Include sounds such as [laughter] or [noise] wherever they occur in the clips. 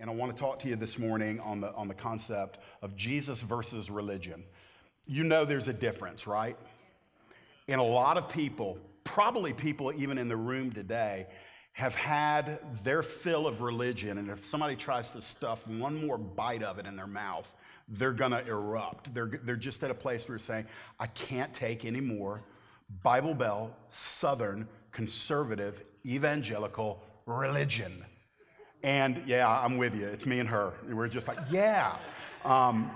And I want to talk to you this morning on the, on the concept of Jesus versus religion. You know there's a difference, right? And a lot of people, probably people even in the room today, have had their fill of religion. And if somebody tries to stuff one more bite of it in their mouth, they're going to erupt. They're, they're just at a place where you're saying, I can't take any more Bible Belt, Southern, conservative, evangelical religion. And yeah, I'm with you. It's me and her. We're just like, yeah. Um,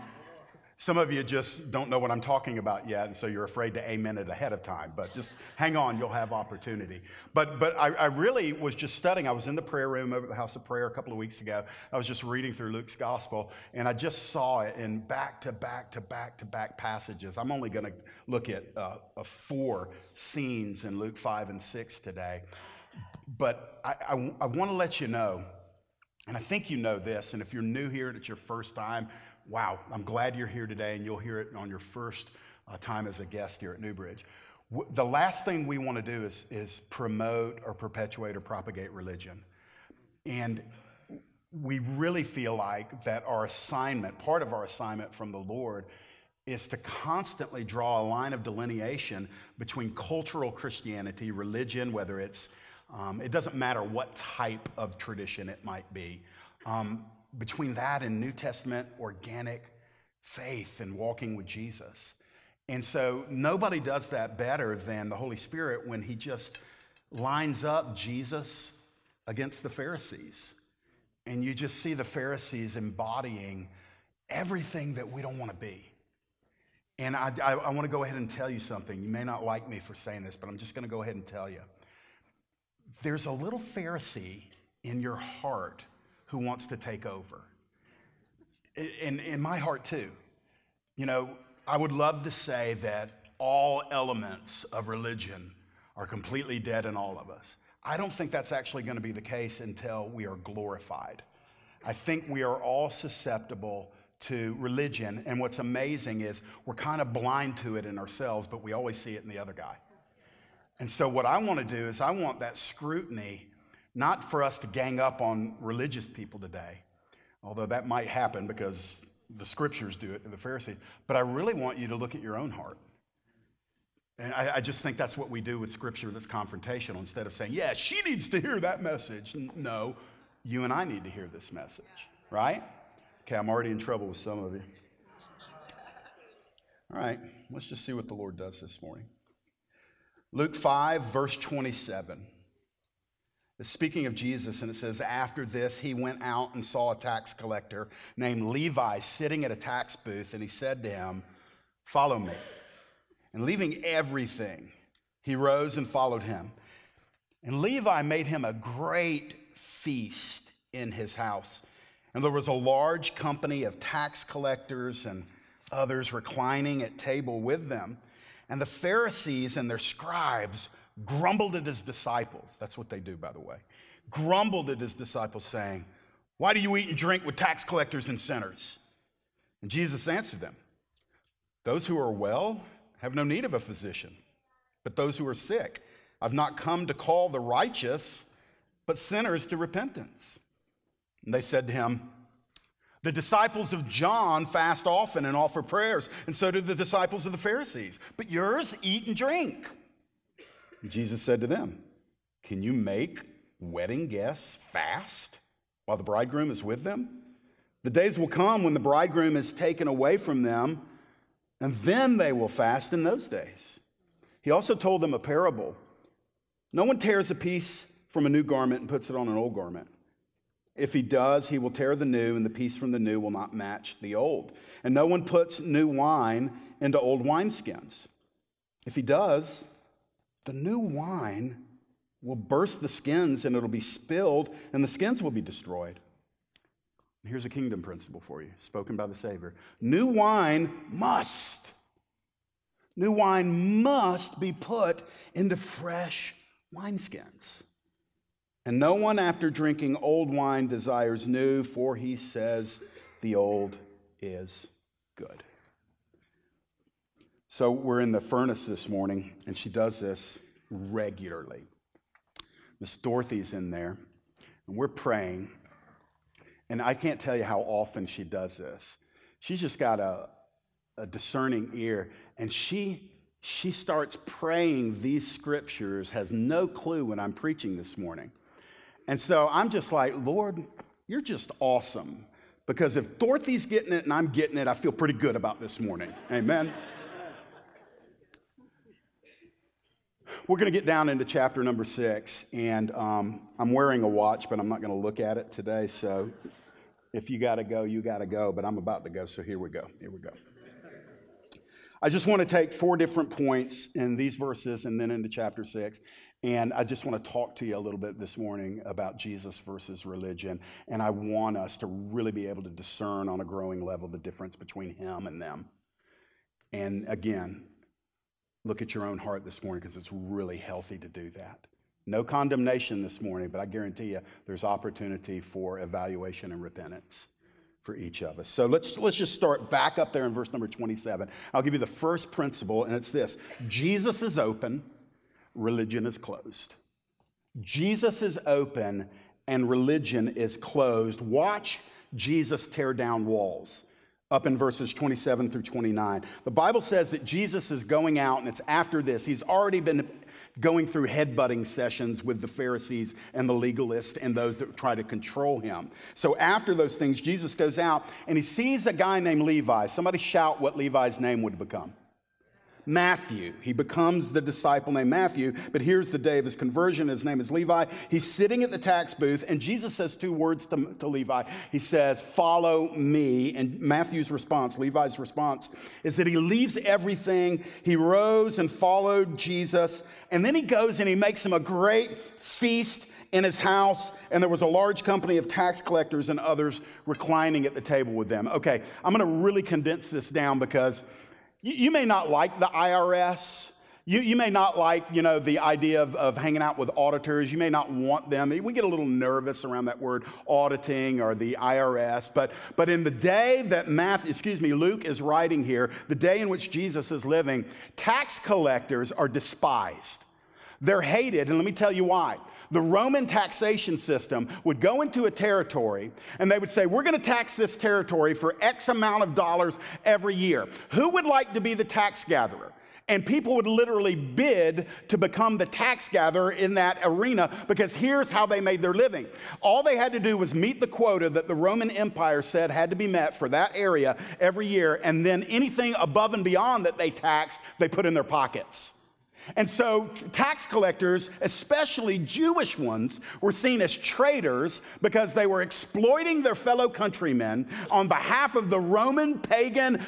some of you just don't know what I'm talking about yet, and so you're afraid to amen it ahead of time. But just hang on, you'll have opportunity. But, but I, I really was just studying. I was in the prayer room over at the House of Prayer a couple of weeks ago. I was just reading through Luke's gospel, and I just saw it in back to back to back to back passages. I'm only going to look at uh, four scenes in Luke 5 and 6 today. But I, I, I want to let you know, and I think you know this, and if you're new here and it's your first time, wow, I'm glad you're here today, and you'll hear it on your first uh, time as a guest here at Newbridge. W- the last thing we want to do is, is promote or perpetuate or propagate religion. And we really feel like that our assignment, part of our assignment from the Lord, is to constantly draw a line of delineation between cultural Christianity, religion, whether it's, um, it doesn't matter what type of tradition it might be, um, between that and New Testament organic faith and walking with Jesus. And so nobody does that better than the Holy Spirit when he just lines up Jesus against the Pharisees. And you just see the Pharisees embodying everything that we don't want to be. And I, I, I want to go ahead and tell you something. You may not like me for saying this, but I'm just going to go ahead and tell you. There's a little Pharisee in your heart who wants to take over. In, in my heart, too. You know, I would love to say that all elements of religion are completely dead in all of us. I don't think that's actually going to be the case until we are glorified. I think we are all susceptible to religion, and what's amazing is we're kind of blind to it in ourselves, but we always see it in the other guy. And so, what I want to do is, I want that scrutiny not for us to gang up on religious people today, although that might happen because the scriptures do it, to the Pharisees. But I really want you to look at your own heart. And I, I, just think that's what we do with scripture that's confrontational. Instead of saying, yeah, she needs to hear that message. No, you and I need to hear this message, right? Okay, I'm already in trouble with some of you. All right, let's just see what the Lord does this morning. Luke 5, verse 27. It's speaking of Jesus, and it says, After this, he went out and saw a tax collector named Levi sitting at a tax booth, and he said to him, Follow me. And leaving everything, he rose and followed him. And Levi made him a great feast in his house. And there was a large company of tax collectors and others reclining at table with them. And the Pharisees and their scribes grumbled at his disciples. That's what they do, by the way. Grumbled at his disciples, saying, Why do you eat and drink with tax collectors and sinners? And Jesus answered them, Those who are well have no need of a physician, but those who are sick. I've not come to call the righteous, but sinners to repentance. And they said to him, the disciples of John fast often and offer prayers, and so do the disciples of the Pharisees. But yours eat and drink. Jesus said to them, Can you make wedding guests fast while the bridegroom is with them? The days will come when the bridegroom is taken away from them, and then they will fast in those days. He also told them a parable. No one tears a piece from a new garment and puts it on an old garment. If he does, he will tear the new, and the piece from the new will not match the old. And no one puts new wine into old wineskins. If he does, the new wine will burst the skins and it'll be spilled, and the skins will be destroyed. Here's a kingdom principle for you, spoken by the Savior. New wine must, new wine must be put into fresh wineskins. And no one after drinking old wine desires new, for he says the old is good. So we're in the furnace this morning, and she does this regularly. Miss Dorothy's in there, and we're praying. And I can't tell you how often she does this. She's just got a, a discerning ear, and she she starts praying these scriptures, has no clue when I'm preaching this morning. And so I'm just like, Lord, you're just awesome. Because if Dorothy's getting it and I'm getting it, I feel pretty good about this morning. Amen. We're going to get down into chapter number six, and um, I'm wearing a watch, but I'm not going to look at it today. So if you got to go, you got to go. But I'm about to go, so here we go. Here we go. I just want to take four different points in these verses and then into chapter six. And I just want to talk to you a little bit this morning about Jesus versus religion. And I want us to really be able to discern on a growing level the difference between him and them. And again, look at your own heart this morning because it's really healthy to do that. No condemnation this morning, but I guarantee you there's opportunity for evaluation and repentance for each of us. So let's, let's just start back up there in verse number 27. I'll give you the first principle, and it's this Jesus is open, religion is closed. Jesus is open, and religion is closed. Watch Jesus tear down walls. Up in verses 27 through 29. The Bible says that Jesus is going out, and it's after this. He's already been going through headbutting sessions with the Pharisees and the legalists and those that try to control him. So after those things, Jesus goes out and he sees a guy named Levi. Somebody shout what Levi's name would become. Matthew. He becomes the disciple named Matthew, but here's the day of his conversion. His name is Levi. He's sitting at the tax booth, and Jesus says two words to, to, Levi. He says, Follow me. And Matthew's response, Levi's response, is that he leaves everything. He rose and followed Jesus, and then he goes and he makes him a great feast in his house, and there was a large company of tax collectors and others reclining at the table with them. Okay, I'm gonna really condense this down because you, you may not like the IRS. You, you may not like, you know, the idea of, of hanging out with auditors. You may not want them. We get a little nervous around that word auditing or the IRS. But, but in the day that Matthew, excuse me, Luke is writing here, the day in which Jesus is living, tax collectors are despised. They're hated, and let me tell you why the Roman taxation system would go into a territory and they would say, We're going to tax this territory for X amount of dollars every year. Who would like to be the tax gatherer? And people would literally bid to become the tax gatherer in that arena because here's how they made their living. All they had to do was meet the quota that the Roman Empire said had to be met for that area every year, and then anything above and beyond that they taxed, they put in their pockets. And so, tax collectors, especially Jewish ones, were seen as traitors because they were exploiting their fellow countrymen on behalf of the Roman pagan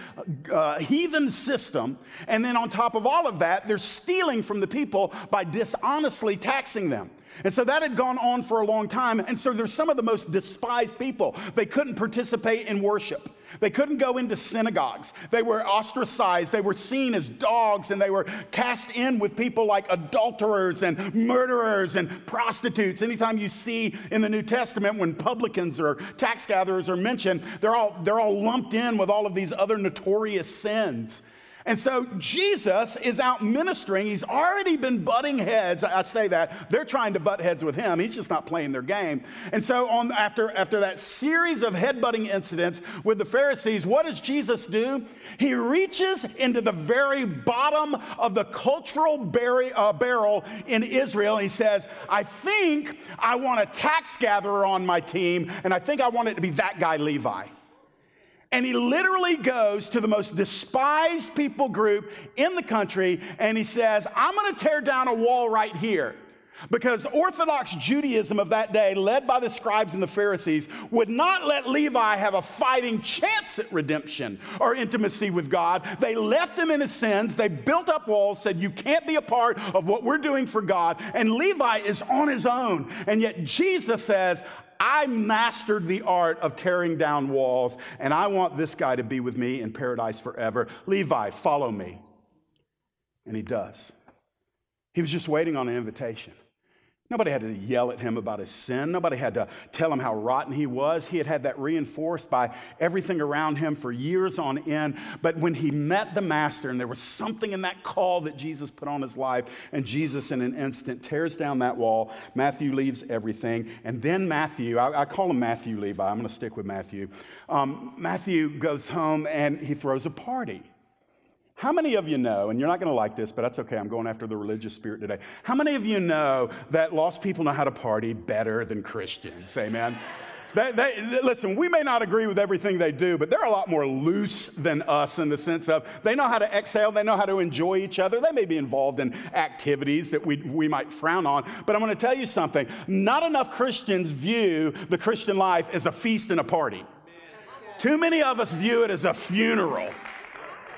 uh, heathen system. And then, on top of all of that, they're stealing from the people by dishonestly taxing them. And so that had gone on for a long time. And so there's some of the most despised people. They couldn't participate in worship. They couldn't go into synagogues. They were ostracized. They were seen as dogs and they were cast in with people like adulterers and murderers and prostitutes. Anytime you see in the New Testament when publicans or tax gatherers are mentioned, they're all, they're all lumped in with all of these other notorious sins. And so Jesus is out ministering. He's already been butting heads. I say that. They're trying to butt heads with him. He's just not playing their game. And so on after, after that series of headbutting incidents with the Pharisees, what does Jesus do? He reaches into the very bottom of the cultural bar- uh, barrel in Israel. he says, I think I want a tax gatherer on my team, and I think I want it to be that guy, Levi. And he literally goes to the most despised people group in the country and he says, I'm going to tear down a wall right here. Because Orthodox Judaism of that day, led by the scribes and the Pharisees, would not let Levi have a fighting chance at redemption or intimacy with God. They left him in his sins. They built up walls, said, You can't be a part of what we're doing for God. And Levi is on his own. And yet Jesus says, I mastered the art of tearing down walls, and I want this guy to be with me in paradise forever. Levi, follow me. And he does. He was just waiting on an invitation. Nobody had to yell at him about his sin. Nobody had to tell him how rotten he was. He had had that reinforced by everything around him for years on end. But when he met the master, and there was something in that call that Jesus put on his life, and Jesus in an instant tears down that wall, Matthew leaves everything. And then Matthew, I, I call him Matthew Levi, I'm going to stick with Matthew. Um, Matthew goes home and he throws a party. How many of you know, and you're not going to like this, but that's okay, I'm going after the religious spirit today. How many of you know that lost people know how to party better than Christians? Amen. [laughs] They, they, listen, we may not agree with everything they do, but they're a lot more loose than us in the sense of they know how to exhale, they know how to enjoy each other. They may be involved in activities that we, we might frown on, but I'm going to tell you something. Not enough Christians view the Christian life as a feast and a party. Too many of us view it as a funeral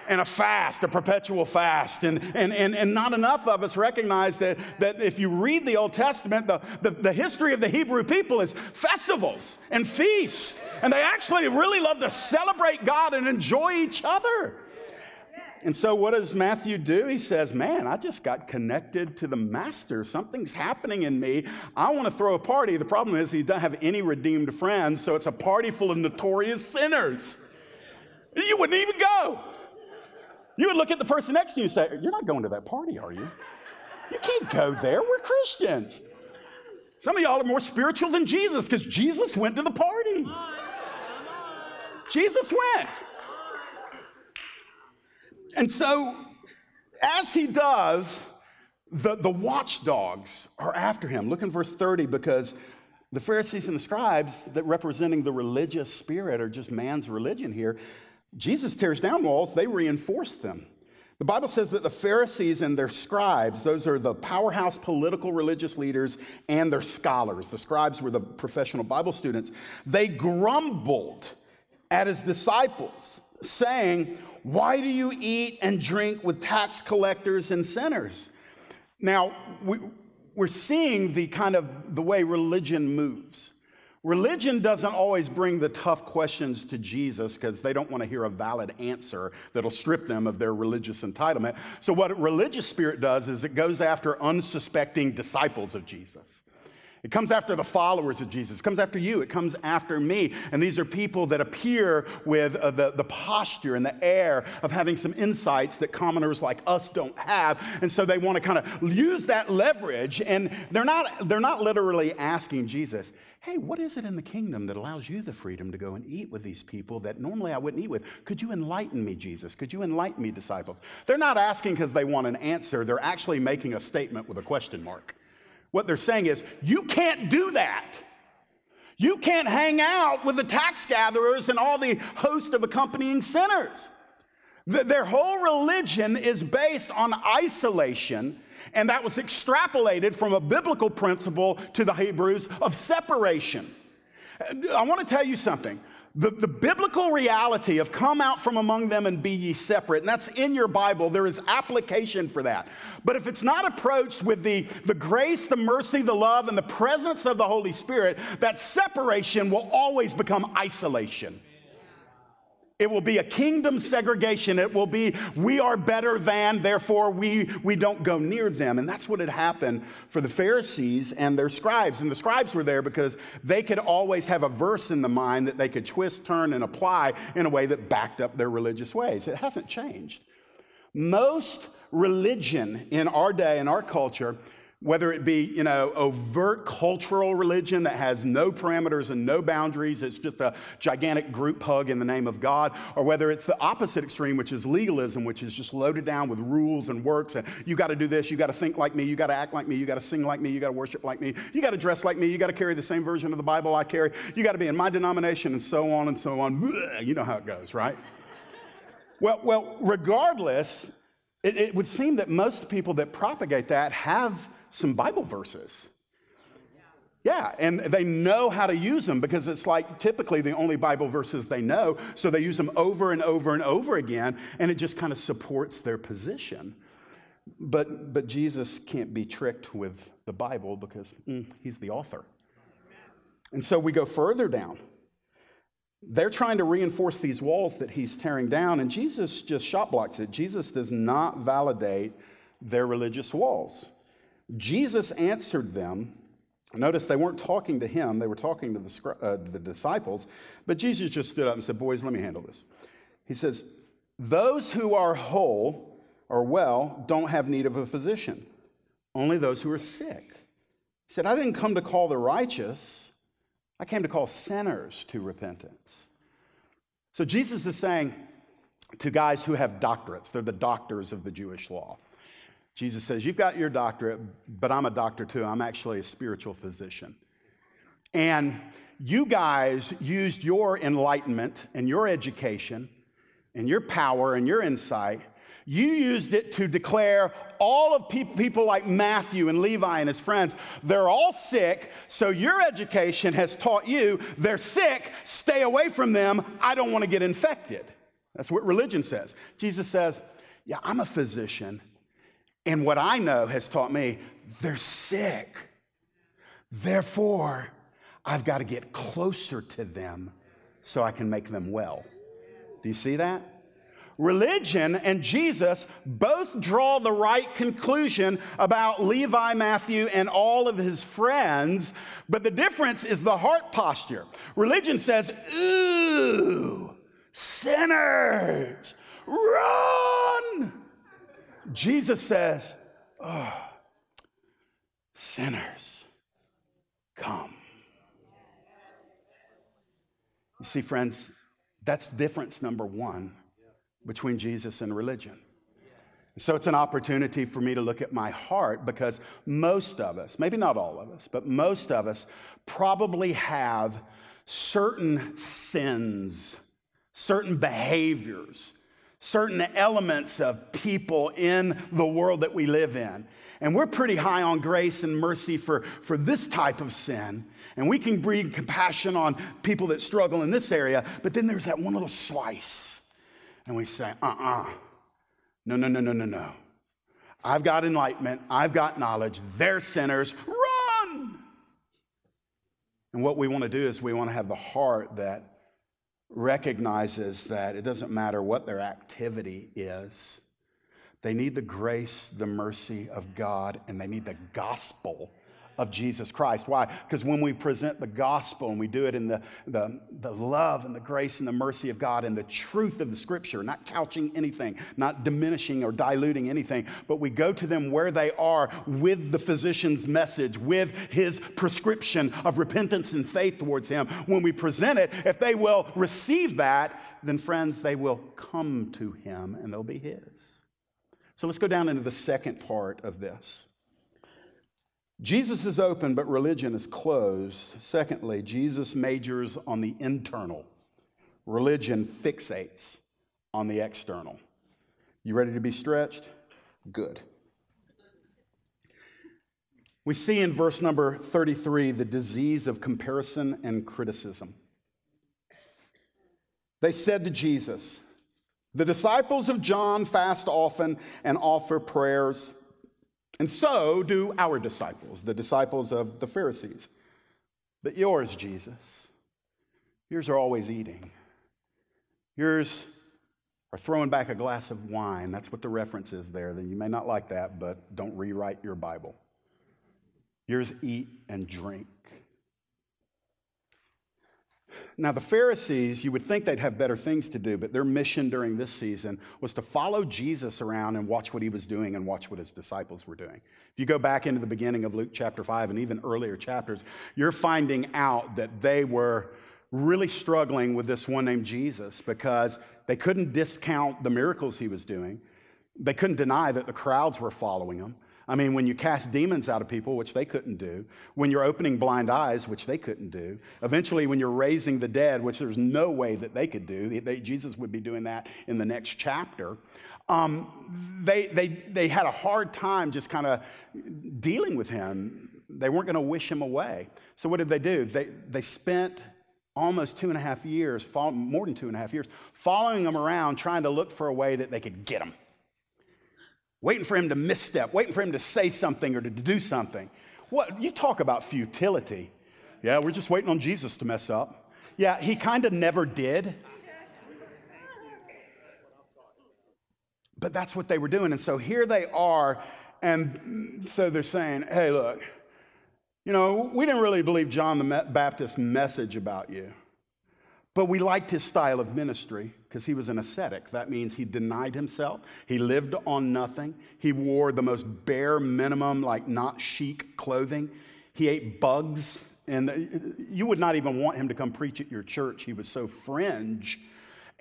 and a fast, a perpetual fast. And, and, and, and not enough of us recognize that, that if you read the Old Testament, the, the, the history of the Hebrew people is festivals and feasts. And they actually really love to celebrate God and enjoy each other. And so, what does Matthew do? He says, Man, I just got connected to the Master. Something's happening in me. I want to throw a party. The problem is, he doesn't have any redeemed friends, so it's a party full of notorious sinners. You wouldn't even go. You would look at the person next to you and say, You're not going to that party, are you? You can't go there. We're Christians. Some of y'all are more spiritual than Jesus because Jesus went to the party. Jesus went. And so, as he does, the, the watchdogs are after him. Look in verse 30 because the Pharisees and the scribes that representing the religious spirit or just man's religion here, Jesus tears down walls, they reinforce them. The Bible says that the Pharisees and their scribes, those are the powerhouse political religious leaders and their scholars. The scribes were the professional Bible students. They grumbled at his disciples, saying, Why do you eat and drink with tax collectors and sinners? Now, we, we're seeing the kind of the way religion moves. Religion doesn't always bring the tough questions to Jesus because they don't want to hear a valid answer that'll strip them of their religious entitlement. So, what religious spirit does is it goes after unsuspecting disciples of Jesus. It comes after the followers of Jesus. It comes after you. It comes after me. And these are people that appear with uh, the, the posture and the air of having some insights that commoners like us don't have. And so they want to kind of use that leverage. And they're not, they're not literally asking Jesus, hey, what is it in the kingdom that allows you the freedom to go and eat with these people that normally I wouldn't eat with? Could you enlighten me, Jesus? Could you enlighten me, disciples? They're not asking because they want an answer. They're actually making a statement with a question mark. What they're saying is, you can't do that. You can't hang out with the tax gatherers and all the host of accompanying sinners. Their whole religion is based on isolation and that was extrapolated from a biblical principle to the Hebrews of separation. I want to tell you something. The, the, biblical reality of come out from among them and be ye separate, and that's in your Bible, there is application for that. But if it's not approached with the, the grace, the mercy, the love, and the presence of the Holy Spirit, that separation will always become isolation. It will be a kingdom segregation. It will be, we are better than, therefore we, we don't go near them. And that's what had happened for the Pharisees and their scribes. And the scribes were there because they could always have a verse in the mind that they could twist, turn, and apply in a way that backed up their religious ways. It hasn't changed. Most religion in our day, in our culture, whether it be, you know, overt cultural religion that has no parameters and no boundaries, it's just a gigantic group hug in the name of God, or whether it's the opposite extreme, which is legalism, which is just loaded down with rules and works, and you got to do this, you got to think like me, you got to act like me, you got to sing like me, you got to worship like me, you got to dress like me, you got to carry the same version of the Bible I carry, you got to be in my denomination, and so on and so on. You know how it goes, right? [laughs] well, well, regardless, it, it would seem that most people that propagate that have some Bible verses. Yeah, and they know how to use them because it's like typically the only Bible verses they know. So they use them over and over and over again, and it just kind of supports their position. But, but Jesus can't be tricked with the Bible because mm, he's the author. And so we go further down. They're trying to reinforce these walls that he's tearing down, and Jesus just shot blocks it. Jesus does not validate their religious walls. Jesus answered them. Notice they weren't talking to him, they were talking to the, uh, the disciples. But Jesus just stood up and said, Boys, let me handle this. He says, Those who are whole or well don't have need of a physician, only those who are sick. He said, I didn't come to call the righteous, I came to call sinners to repentance. So Jesus is saying to guys who have doctorates, they're the doctors of the Jewish law. Jesus says, You've got your doctorate, but I'm a doctor too. I'm actually a spiritual physician. And you guys used your enlightenment and your education and your power and your insight. You used it to declare all of pe- people like Matthew and Levi and his friends, they're all sick, so your education has taught you they're sick, stay away from them, I don't want to get infected. That's what religion says. Jesus says, Yeah, I'm a physician, and what I know has taught me they're sick. Therefore, I've got to get closer to them so I can make them well. Do you see that? Religion and Jesus both draw the right conclusion about Levi, Matthew, and all of his friends, but the difference is the heart posture. Religion says, Ooh, sinners, run! Jesus says, Oh, sinners, come. You see, friends, that's difference number one between Jesus and religion. So it's an opportunity for me to look at my heart because most of us, maybe not all of us, but most of us probably have certain sins, certain behaviors certain elements of people in the world that we live in. And we're pretty high on grace and mercy for, for this type of sin. And we can breed compassion on people that struggle in this area. But then there's that one little slice. And we say, uh uh-uh. uh No, no, no, no, no, no. I've got enlightenment. I've got knowledge. They're sinners. Run! And what we want to do is we want to have the heart that recognizes that it doesn't matter what their activity is, they need the grace, the mercy of God, and they need the gospel of Jesus Christ. Why? Because when we present the gospel and we do it in the, the, the love and the grace and the mercy of God and the truth of the scripture, not couching anything, not diminishing or diluting anything, but we go to them where they are with the physician's message, with his prescription of repentance and faith towards him. When we present it, if they will receive that, then friends, they will come to him and they'll be his. So let's go down into the second part of this. Jesus is open, but religion is closed. Secondly, Jesus majors on the internal, religion fixates on the external. You ready to be stretched? Good. We see in verse number 33 the disease of comparison and criticism. They said to Jesus, The disciples of John fast often and offer prayers and so do our disciples, the disciples of the Pharisees. But yours, Jesus, yours are always eating. Yours are throwing back a glass of wine. That's what the reference is there. Then you may not like that, but don't rewrite your Bible. Yours eat and drink. Now, the Pharisees, you would think they'd have better things to do, but their mission during this season was to follow Jesus around and watch what he was doing and watch what his disciples were doing. If you go back into the beginning of Luke chapter 5 and even earlier chapters, you're finding out that they were really struggling with this one named Jesus because they couldn't discount the miracles he was doing. They couldn't deny that the crowds were following him. I mean, when you cast demons out of people, which they couldn't do, when you're opening blind eyes, which they couldn't do, eventually when you're raising the dead, which there's no way that they could do, they, Jesus would be doing that in the next chapter. Um, they, they, they had a hard time just kind of dealing with him. They weren't going to wish him away. So what did they do? They, they spent almost two and a half years, more than two and a half years, following him around, trying to look for a way that they could get him waiting for him to misstep, waiting for him to say something or to do something. What you talk about futility. Yeah, we're just waiting on Jesus to mess up. Yeah, he kind of never did. But that's what they were doing. And so here they are And so they're saying, hey, look, you know, we didn't really believe John the Baptist's message about you, but we liked his style of ministry because he was an ascetic. That means he denied himself, he lived on nothing, he wore the most bare minimum, like not chic clothing, he ate bugs. And you would not even want him to come preach at your church. He was so fringe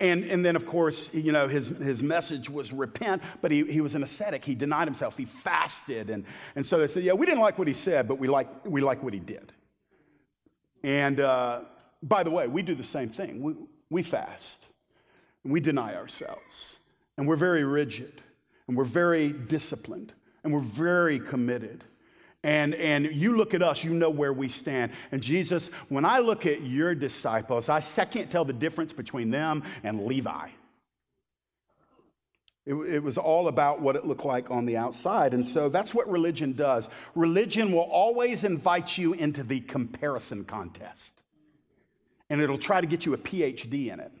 and, and then, of course, you know, his, his message was repent, but he, he was an ascetic. He denied himself. He fasted. And, and so they said, yeah, we didn't like what he said, but we like, we like what he did. And uh, by the way, we do the same thing. We, we fast, and we deny ourselves, and we're very rigid, and we're very disciplined, and we're very committed. And, and you look at us, you know where we stand. And Jesus, when I look at your disciples, I, I can't tell the difference between them and Levi. It, it, was all about what it looked like on the outside. And so that's what religion does. Religion will always invite you into the comparison contest, and it'll try to get you a PhD in it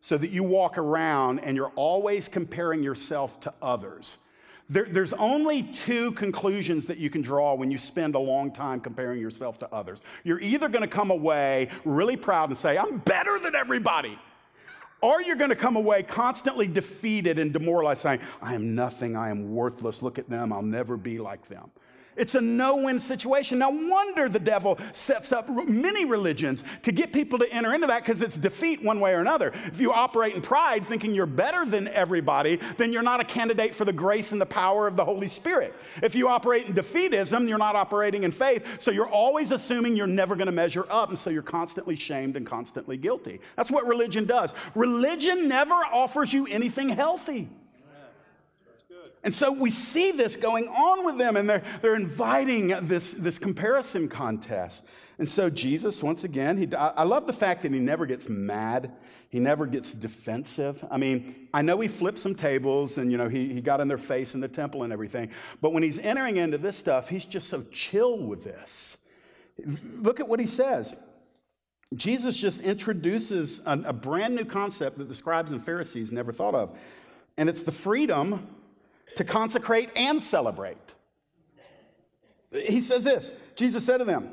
so that you walk around and you're always comparing yourself to others. There, there's only two conclusions that you can draw when you spend a long time comparing yourself to others. You're either going to come away really proud and say, I'm better than everybody, or you're going to come away constantly defeated and demoralized, saying, I am nothing, I am worthless, look at them, I'll never be like them. It's a no win situation. No wonder the devil sets up many religions to get people to enter into that because it's defeat one way or another. If you operate in pride thinking you're better than everybody, then you're not a candidate for the grace and the power of the Holy Spirit. If you operate in defeatism, you're not operating in faith. So you're always assuming you're never going to measure up. And so you're constantly shamed and constantly guilty. That's what religion does. Religion never offers you anything healthy. And so we see this going on with them, and they're, they're inviting this, this comparison contest. And so Jesus, once again, he, I love the fact that he never gets mad. He never gets defensive. I mean, I know he flipped some tables and, you know, he, he got in their face in the temple and everything. But when he's entering into this stuff, he's just so chill with this. Look at what he says. Jesus just introduces a, a brand new concept that the scribes and Pharisees never thought of. And it's the freedom to consecrate and celebrate. He says this Jesus said to them,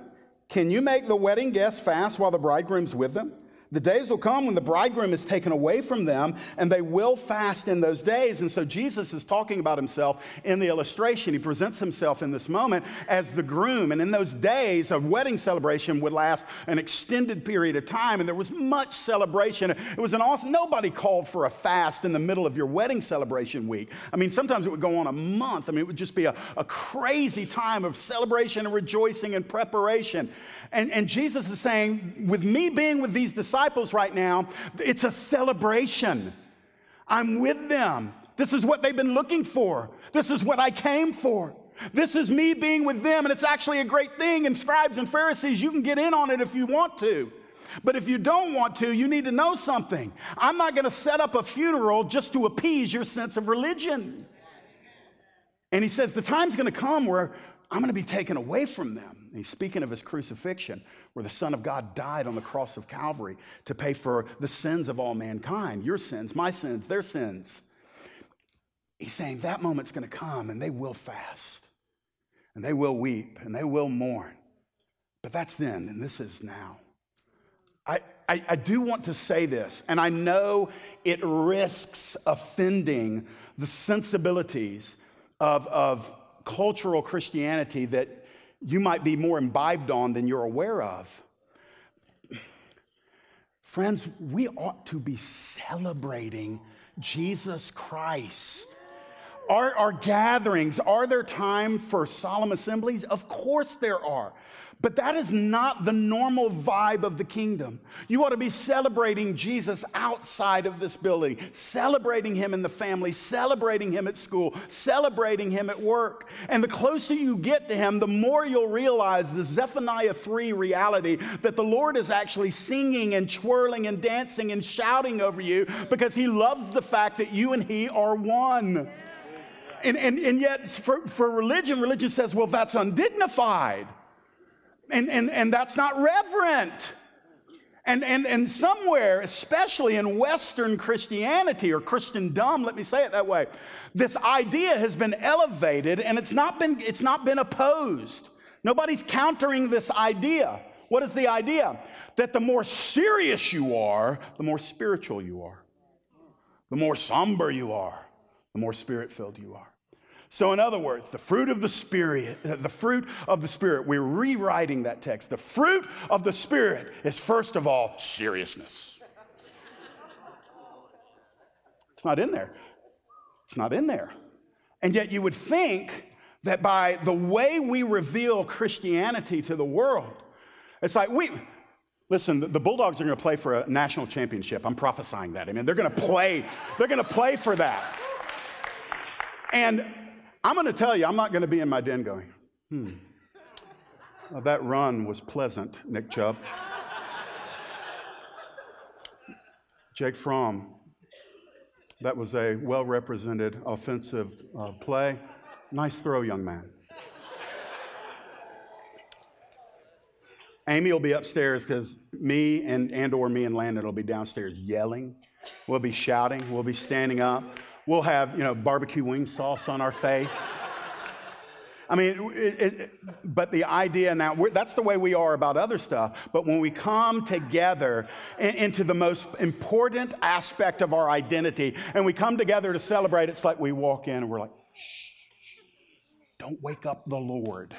Can you make the wedding guests fast while the bridegroom's with them? The days will come when the bridegroom is taken away from them, and they will fast in those days. And so Jesus is talking about himself in the illustration. He presents himself in this moment as the groom. And in those days, a wedding celebration would last an extended period of time, and there was much celebration. It was an awesome, nobody called for a fast in the middle of your wedding celebration week. I mean, sometimes it would go on a month. I mean, it would just be a, a crazy time of celebration and rejoicing and preparation. And, and Jesus is saying, with me being with these disciples right now, it's a celebration. I'm with them. This is what they've been looking for. This is what I came for. This is me being with them, and it's actually a great thing. And scribes and Pharisees, you can get in on it if you want to. But if you don't want to, you need to know something. I'm not going to set up a funeral just to appease your sense of religion. And he says, the time's going to come where I'm going to be taken away from them. And he's speaking of his crucifixion, where the Son of God died on the cross of Calvary to pay for the sins of all mankind your sins, my sins, their sins. He's saying that moment's going to come and they will fast and they will weep and they will mourn. But that's then, and this is now. I, I, I, do want to say this, and I know it risks offending the sensibilities of, of cultural Christianity that you might be more imbibed on than you're aware of. Friends, we ought to be celebrating Jesus Christ. Our, our gatherings, are there time for solemn assemblies? Of course there are. But that is not the normal vibe of the kingdom. You ought to be celebrating Jesus outside of this building, celebrating him in the family, celebrating him at school, celebrating him at work. And the closer you get to him, the more you'll realize the Zephaniah 3 reality that the Lord is actually singing and twirling and dancing and shouting over you because he loves the fact that you and he are one. And, and, and yet, for, for religion, religion says, well, that's undignified. And, and, and that's not reverent. And, and, and somewhere, especially in Western Christianity or Christendom, let me say it that way, this idea has been elevated and it's not been, it's not been opposed. Nobody's countering this idea. What is the idea? That the more serious you are, the more spiritual you are. The more somber you are, the more spirit filled you are. So, in other words, the fruit of the Spirit, uh, the fruit of the Spirit, we're rewriting that text. The fruit of the Spirit is, first of all, seriousness. It's not in there. It's not in there. And yet, you would think that by the way we reveal Christianity to the world, it's like we, Listen, the Bulldogs are going to play for a national championship. I'm prophesying that. I mean, they're going to play. They're going to play for that. And I'm going to tell you, I'm not going to be in my den going, hmm, well, that run was pleasant, Nick Chubb. Jake Fromm, that was a well represented offensive uh, play. Nice throw, young man. Amy will be upstairs because me and, and or me and Landon will be downstairs yelling. We'll be shouting. We'll be standing up. We'll have, you know, barbecue wing sauce on our face. I mean, it, it, but the idea now, that's the way we are about other stuff. But when we come together in, into the most important aspect of our identity and we come together to celebrate, it's like we walk in and we're like, don't wake up the Lord.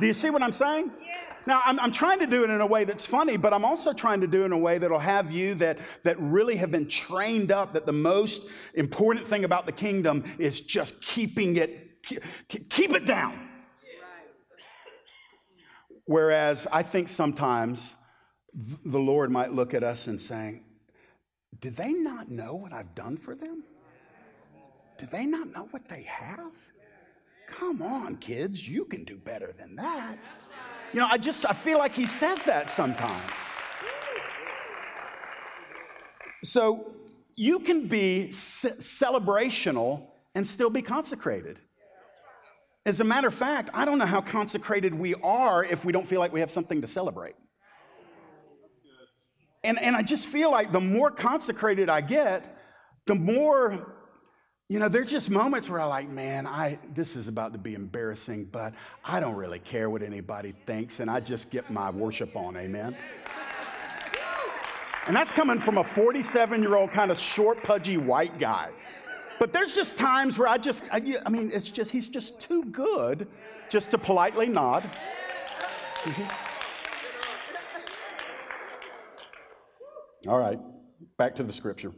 Do you see what I'm saying? Yeah. Now, I'm, I'm, trying to do it in a way that's funny, but I'm also trying to do it in a way that'll have you that, that really have been trained up that the most important thing about the kingdom is just keeping it, keep, keep it down. Whereas I think sometimes the Lord might look at us and saying, Did they not know what I've done for them? Do they not know what they have? Come on, kids, you can do better than that. You know, I just I feel like he says that sometimes. So you can be celebrational and still be consecrated. As a matter of fact, I don't know how consecrated we are if we don't feel like we have something to celebrate. And, and I just feel like the more consecrated I get, the more you know, there's just moments where I'm like, man, I this is about to be embarrassing, but I don't really care what anybody thinks, and I just get my worship on, amen. And that's coming from a 47 year old kind of short, pudgy white guy. But there's just times where I just, I, I mean, it's just, he's just too good just to politely nod. [laughs] All right, back to the scripture.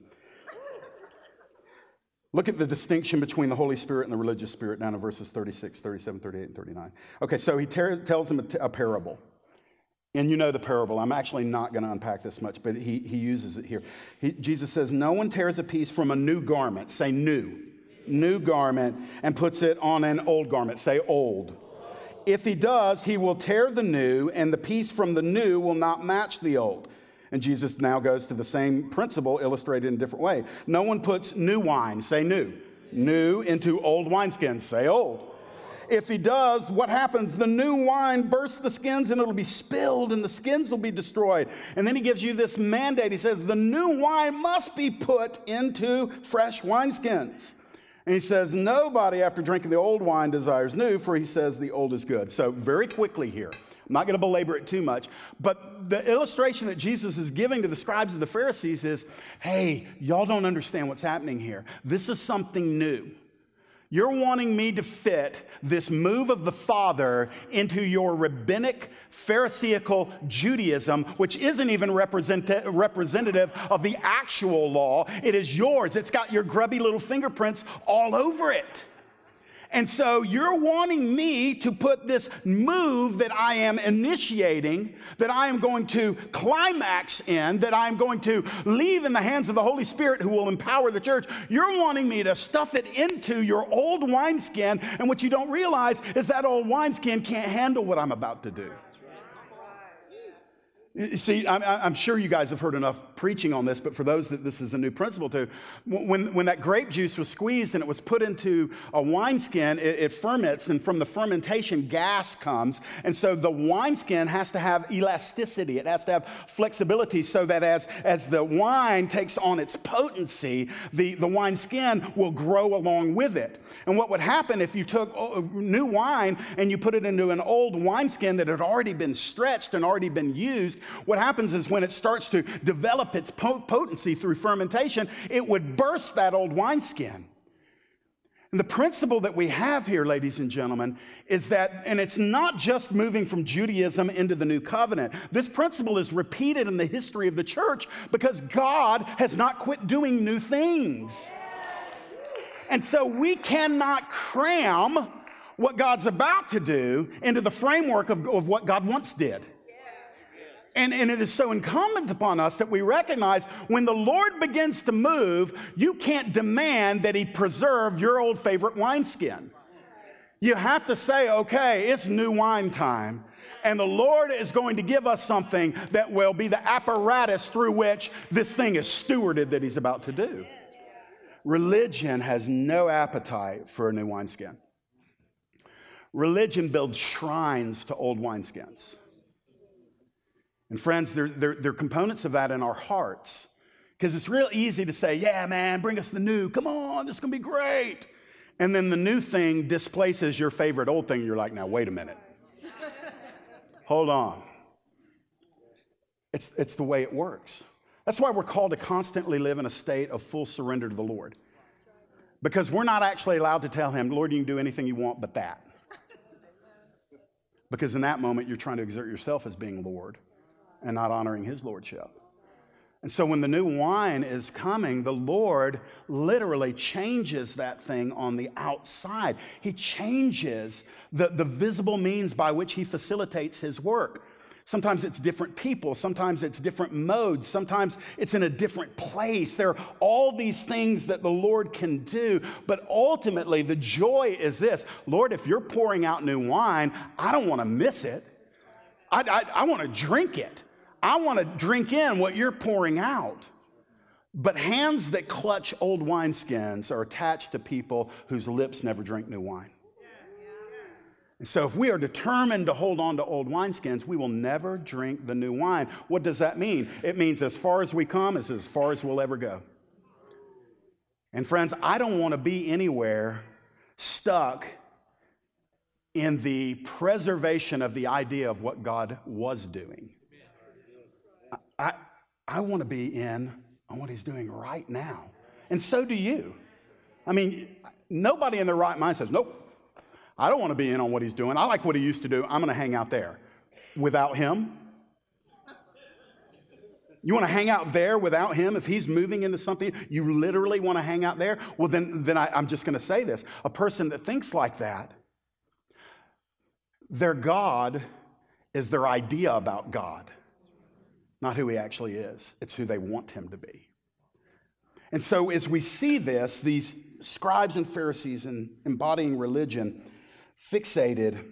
Look at the distinction between the Holy Spirit and the religious spirit down in verses 36, 37, 38, and 39. Okay, so he ter- tells them a, t- a parable. And you know the parable. I'm actually not going to unpack this much, but he, he uses it here. He, Jesus says, No one tears a piece from a new garment, say new, new garment, and puts it on an old garment, say old. If he does, he will tear the new, and the piece from the new will not match the old. And Jesus now goes to the same principle illustrated in a different way. No one puts new wine, say new, new into old wineskins, say old. If he does, what happens? The new wine bursts the skins and it'll be spilled and the skins will be destroyed. And then he gives you this mandate. He says, the new wine must be put into fresh wineskins. And he says, nobody after drinking the old wine desires new, for he says the old is good. So, very quickly here, I'm not going to belabor it too much, but the illustration that Jesus is giving to the scribes and the Pharisees is hey, y'all don't understand what's happening here. This is something new. You're wanting me to fit this move of the Father into your rabbinic, Pharisaical Judaism, which isn't even represent- representative of the actual law. It is yours, it's got your grubby little fingerprints all over it. And so you're wanting me to put this move that I am initiating, that I am going to climax in, that I'm going to leave in the hands of the Holy Spirit who will empower the church. You're wanting me to stuff it into your old wineskin. And what you don't realize is that old wineskin can't handle what I'm about to do. See, I'm, sure you guys have heard enough preaching on this, but for those that this is a new principle to, when, when that grape juice was squeezed and it was put into a wineskin, it, it ferments, and from the fermentation, gas comes. And so the wineskin has to have elasticity, it has to have flexibility so that as, as the wine takes on its potency, the, the wineskin will grow along with it. And what would happen if you took new wine and you put it into an old wineskin that had already been stretched and already been used? What happens is when it starts to develop its potency through fermentation, it would burst that old wineskin. And the principle that we have here, ladies and gentlemen, is that, and it's not just moving from Judaism into the new covenant. This principle is repeated in the history of the church because God has not quit doing new things. And so we cannot cram what God's about to do into the framework of, of what God once did. And, and it is so incumbent upon us that we recognize when the Lord begins to move, you can't demand that He preserve your old favorite wineskin. You have to say, okay, it's new wine time. And the Lord is going to give us something that will be the apparatus through which this thing is stewarded that He's about to do. Religion has no appetite for a new wineskin. Religion builds shrines to old wineskins. And friends, there are components of that in our hearts. Because it's real easy to say, yeah, man, bring us the new. Come on, this is going to be great. And then the new thing displaces your favorite old thing. You're like, now, wait a minute. Hold on. It's, it's the way it works. That's why we're called to constantly live in a state of full surrender to the Lord. Because we're not actually allowed to tell Him, Lord, you can do anything you want but that. Because in that moment, you're trying to exert yourself as being Lord and not honoring his lordship. And so when the new wine is coming, the Lord literally changes that thing on the outside. He changes the, the visible means by which he facilitates his work. Sometimes it's different people, sometimes it's different modes, sometimes it's in a different place. There are all these things that the Lord can do, but ultimately the joy is this Lord, if you're pouring out new wine, I don't want to miss it. I, I, I want to drink it. I want to drink in what you're pouring out. But hands that clutch old wineskins are attached to people whose lips never drink new wine. And so, if we are determined to hold on to old wineskins, we will never drink the new wine. What does that mean? It means as far as we come is as far as we'll ever go. And, friends, I don't want to be anywhere stuck in the preservation of the idea of what God was doing. I, I want to be in on what he's doing right now. And so do you. I mean, nobody in their right mind says, nope, I don't want to be in on what he's doing. I like what he used to do. I'm going to hang out there. Without him? You want to hang out there without him? If he's moving into something, you literally want to hang out there? Well, then, then I, I'm just going to say this. A person that thinks like that, their God is their idea about God not who he actually is, it's who they want him to be. And so, as we see this, these scribes and Pharisees and embodying religion fixated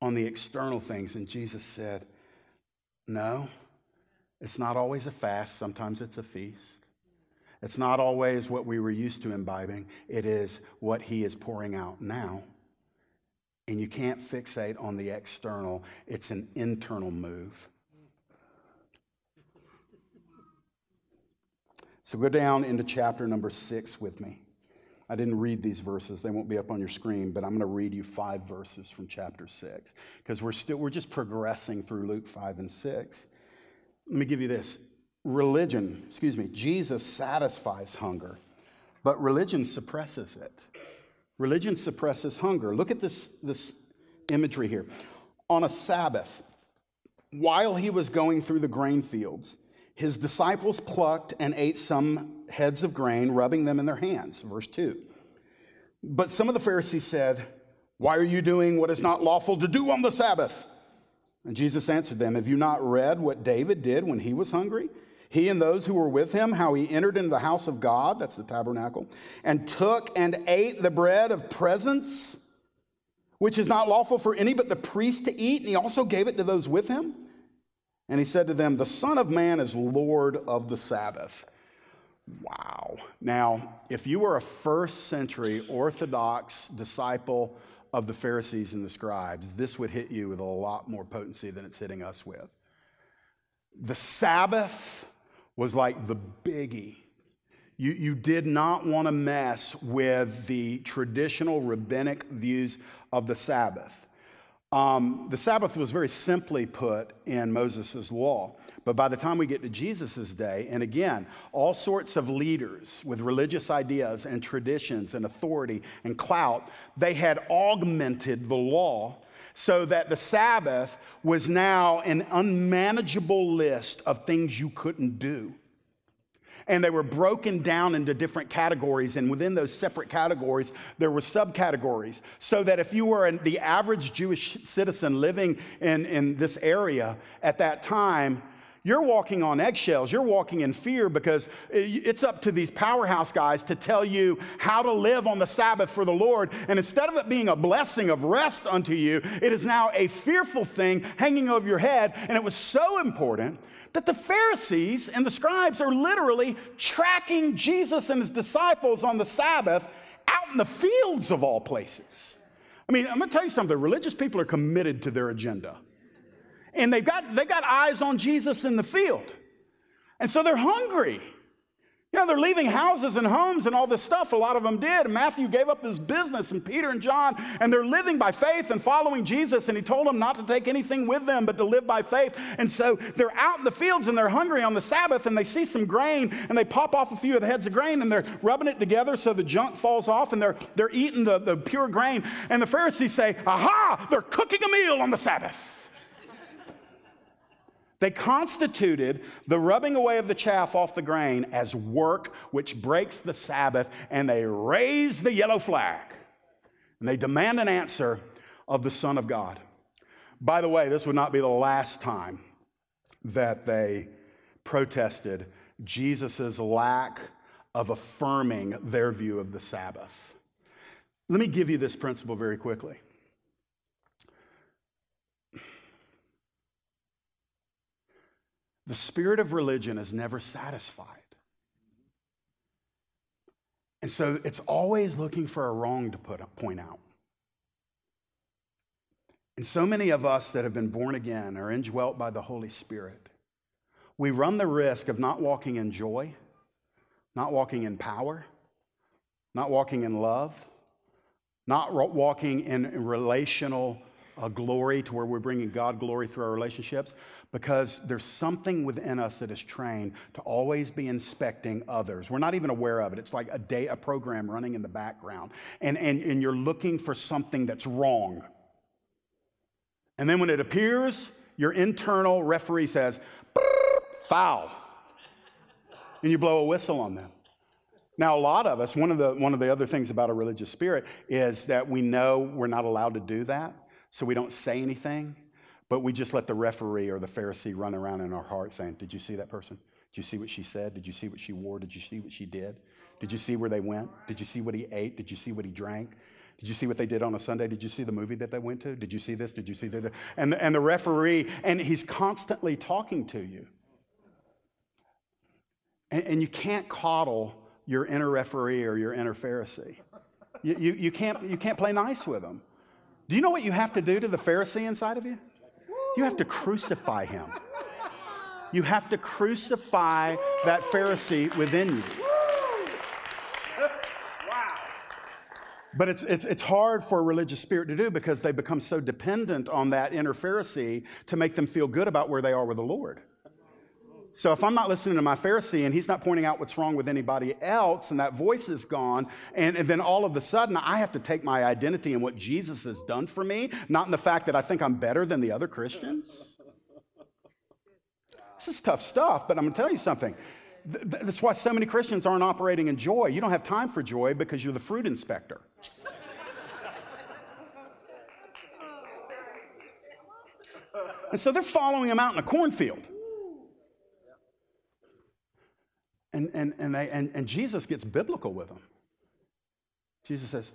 on the external things, and Jesus said, No, it's not always a fast, sometimes it's a feast. It's not always what we were used to imbibing, it is what he is pouring out now. And you can't fixate on the external, it's an internal move. So go down into chapter number six with me. I didn't read these verses. They won't be up on your screen, but I'm going to read you five verses from chapter 6 because we're still we're just progressing through Luke 5 and 6. Let me give you this. Religion, excuse me, Jesus satisfies hunger, but religion suppresses it. Religion suppresses hunger. Look at this, this imagery here. On a Sabbath, while he was going through the grain fields, his disciples plucked and ate some heads of grain, rubbing them in their hands. Verse 2. But some of the Pharisees said, Why are you doing what is not lawful to do on the Sabbath? And Jesus answered them, Have you not read what David did when he was hungry? He and those who were with him, how he entered into the house of God, that's the tabernacle, and took and ate the bread of presence, which is not lawful for any but the priest to eat, and he also gave it to those with him. And he said to them, The Son of Man is Lord of the Sabbath. Wow. Now, if you were a first century Orthodox disciple of the Pharisees and the scribes, this would hit you with a lot more potency than it's hitting us with. The Sabbath was like the biggie. You, you did not want to mess with the traditional rabbinic views of the Sabbath. Um, the Sabbath was very simply put in Moses' law. But by the time we get to Jesus' day, and again, all sorts of leaders with religious ideas and traditions and authority and clout, they had augmented the law so that the Sabbath was now an unmanageable list of things you couldn't do and they were broken down into different categories. And within those separate categories, there were subcategories. So that if you were an, the average Jewish citizen living in, in this area at that time, you're walking on eggshells. You're walking in fear because it's up to these powerhouse guys to tell you how to live on the Sabbath for the Lord. And instead of it being a blessing of rest unto you, it is now a fearful thing hanging over your head. And it was so important that the Pharisees and the scribes are literally tracking Jesus and his disciples on the Sabbath out in the fields of all places. I mean, I'm going to tell you something religious people are committed to their agenda. And they've got, they've got eyes on Jesus in the field. And so they're hungry. You know, they're leaving houses and homes and all this stuff. A lot of them did. Matthew gave up his business, and Peter and John, and they're living by faith and following Jesus. And he told them not to take anything with them, but to live by faith. And so they're out in the fields and they're hungry on the Sabbath, and they see some grain, and they pop off a few of the heads of grain, and they're rubbing it together so the junk falls off, and they're, they're eating the, the pure grain. And the Pharisees say, Aha, they're cooking a meal on the Sabbath. They constituted the rubbing away of the chaff off the grain as work which breaks the Sabbath, and they raise the yellow flag. And they demand an answer of the Son of God. By the way, this would not be the last time that they protested Jesus' lack of affirming their view of the Sabbath. Let me give you this principle very quickly. The spirit of religion is never satisfied. And so it's always looking for a wrong to put, point out. And so many of us that have been born again are indwelt by the Holy Spirit. We run the risk of not walking in joy, not walking in power, not walking in love, not walking in relational uh, glory to where we're bringing God glory through our relationships, because there's something within us that is trained to always be inspecting others. We're not even aware of it. It's like a day, a program running in the background, and, and, and you're looking for something that's wrong. And then when it appears, your internal referee says, foul. And you blow a whistle on them. Now, a lot of us, one of, the, one of the other things about a religious spirit is that we know we're not allowed to do that, so we don't say anything. But we just let the referee or the Pharisee run around in our heart saying, Did you see that person? Did you see what she said? Did you see what she wore? Did you see what she did? Did you see where they went? Did you see what he ate? Did you see what he drank? Did you see what they did on a Sunday? Did you see the movie that they went to? Did you see this? Did you see that? And the, and the referee, and he's constantly talking to you. And, and you can't coddle your inner referee or your inner Pharisee. You, you, you, can't, you can't play nice with them. Do you know what you have to do to the Pharisee inside of you? You have to crucify him. You have to crucify that Pharisee within you. But it's, it's, it's hard for a religious spirit to do because they become so dependent on that inner Pharisee to make them feel good about where they are with the Lord. So if I'm not listening to my Pharisee and he's not pointing out what's wrong with anybody else and that voice is gone, and, and, then all of a sudden I have to take my identity in what Jesus has done for me, not in the fact that I think I'm better than the other Christians. This is tough stuff, but I'm going to tell you something. That's why so many Christians aren't operating in joy. You don't have time for joy because you're the fruit inspector. And so they're following him out in a cornfield. And, and, they, and, and Jesus gets biblical with them. Jesus says,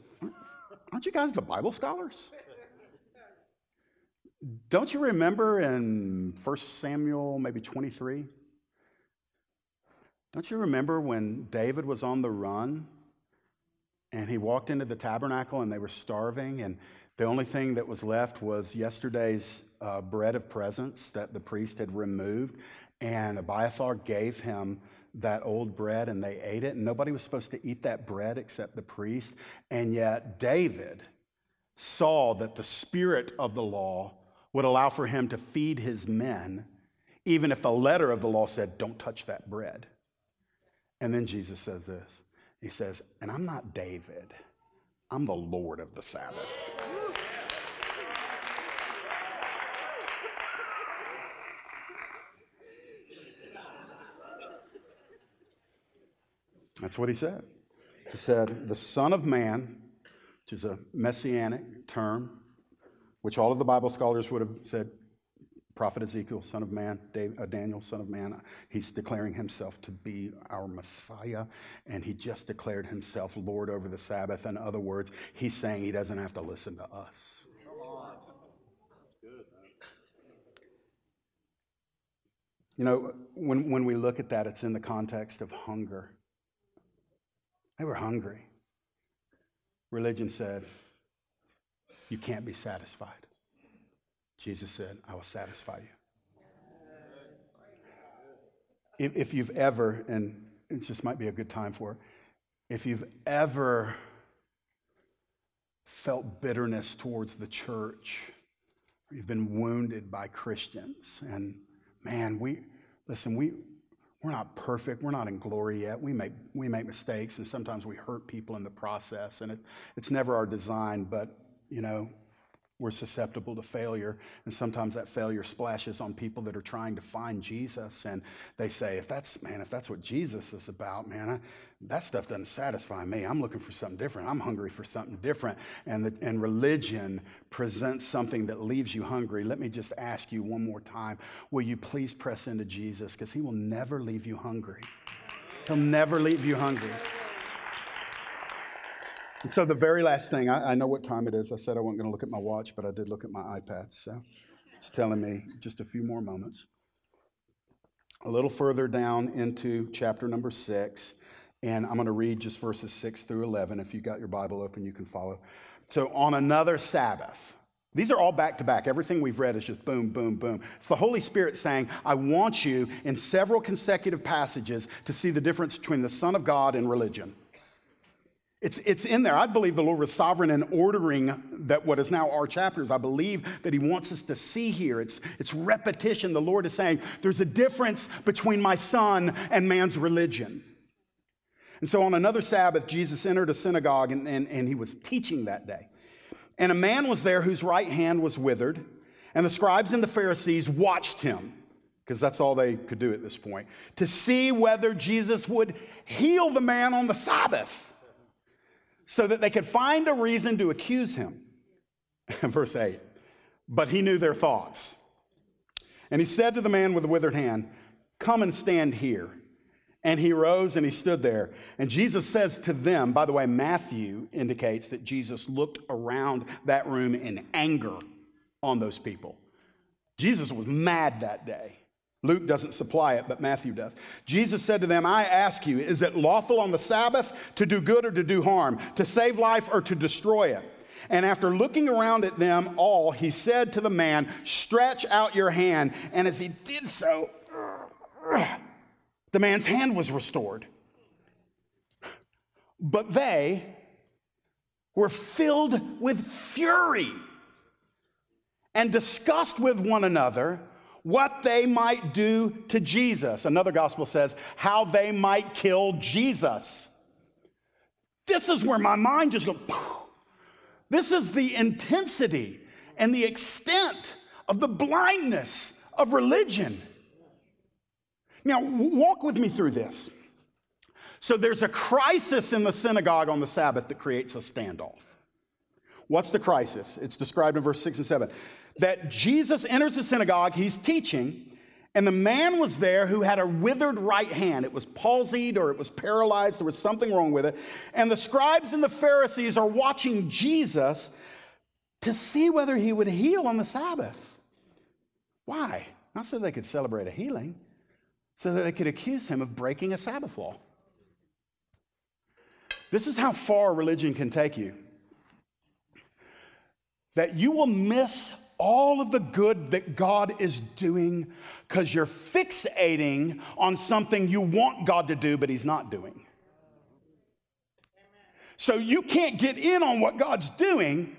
Aren't you guys the Bible scholars? don't you remember in 1 Samuel, maybe 23? Don't you remember when David was on the run and he walked into the tabernacle and they were starving and the only thing that was left was yesterday's uh, bread of presence that the priest had removed and Abiathar gave him that old bread and they ate it. And nobody was supposed to eat that bread except the priest. And yet David saw that the spirit of the law would allow for him to feed his men even if the letter of the law said don't touch that bread. And then Jesus says this. He says, And I'm not David, I'm the Lord of the Sabbath. That's what he said. He said, The Son of Man, which is a messianic term, which all of the Bible scholars would have said prophet Ezekiel, son of man, uh, Daniel, son of man, he's declaring himself to be our Messiah, and he just declared himself Lord over the Sabbath. In other words, he's saying he doesn't have to listen to us. You know, when, when we look at that, it's in the context of hunger. They were hungry. Religion said, you can't be satisfied. Jesus said, I will satisfy you. If, if you've ever, and it just might be a good time for it, if you've ever felt bitterness towards the church, you've been wounded by Christians, and man, we, listen, we, we're not perfect. We're not in glory yet. We make, we make mistakes, and sometimes we hurt people in the process, and it, it's never our design, but, you know, we're susceptible to failure. And sometimes that failure splashes on people that are trying to find Jesus. And they say, if that's, man, if that's what Jesus is about, man, I, that stuff doesn't satisfy me. I'm looking for something different. I'm hungry for something different. And, the, and religion presents something that leaves you hungry. Let me just ask you one more time will you please press into Jesus? Because he will never leave you hungry. He'll never leave you hungry. And so the very last thing, I, I know what time it is. I said I wasn't going to look at my watch, but I did look at my iPad. So it's telling me just a few more moments. A little further down into chapter number six, and I'm going to read just verses six through 11. If you've got your Bible open, you can follow. So on another Sabbath, these are all back to back. Everything we've read is just boom, boom, boom. It's the Holy Spirit saying, I want you in several consecutive passages to see the difference between the Son of God and religion. It's, it's in there. I believe the Lord was sovereign in ordering that what is now our chapters. I believe that He wants us to see here. It's, it's repetition. The Lord is saying there's a difference between my son and man's religion. And so on another Sabbath, Jesus entered a synagogue and, and, and he was teaching that day. And a man was there whose right hand was withered, and the scribes and the Pharisees watched him, because that's all they could do at this point, to see whether Jesus would heal the man on the Sabbath so that they could find a reason to accuse him. [laughs] Verse 8. But he knew their thoughts. And he said to the man with the withered hand, Come and stand here. And he rose and he stood there. And Jesus says to them, by the way, Matthew indicates that Jesus looked around that room in anger on those people. Jesus was mad that day. Luke doesn't supply it, but Matthew does. Jesus said to them, I ask you, is it lawful on the Sabbath to do good or to do harm, to save life or to destroy it? And after looking around at them all, he said to the man, Stretch out your hand. And as he did so, the man's hand was restored. But they were filled with fury and discussed with one another what they might do to Jesus. Another gospel says how they might kill Jesus. This is where my mind just goes. This is the intensity and the extent of the blindness of religion. Now, walk with me through this. So, there's a crisis in the synagogue on the Sabbath that creates a standoff. What's the crisis? It's described in verse 6 and 7 that Jesus enters the synagogue, he's teaching, and the man was there who had a withered right hand. It was palsied or it was paralyzed, there was something wrong with it. And the scribes and the Pharisees are watching Jesus to see whether he would heal on the Sabbath. Why? Not so they could celebrate a healing, so that they could accuse him of breaking a Sabbath law. This is how far religion can take you. That you will miss all of the good that God is doing because you're fixating on something you want God to do, but He's not doing. So you can't get in on what God's doing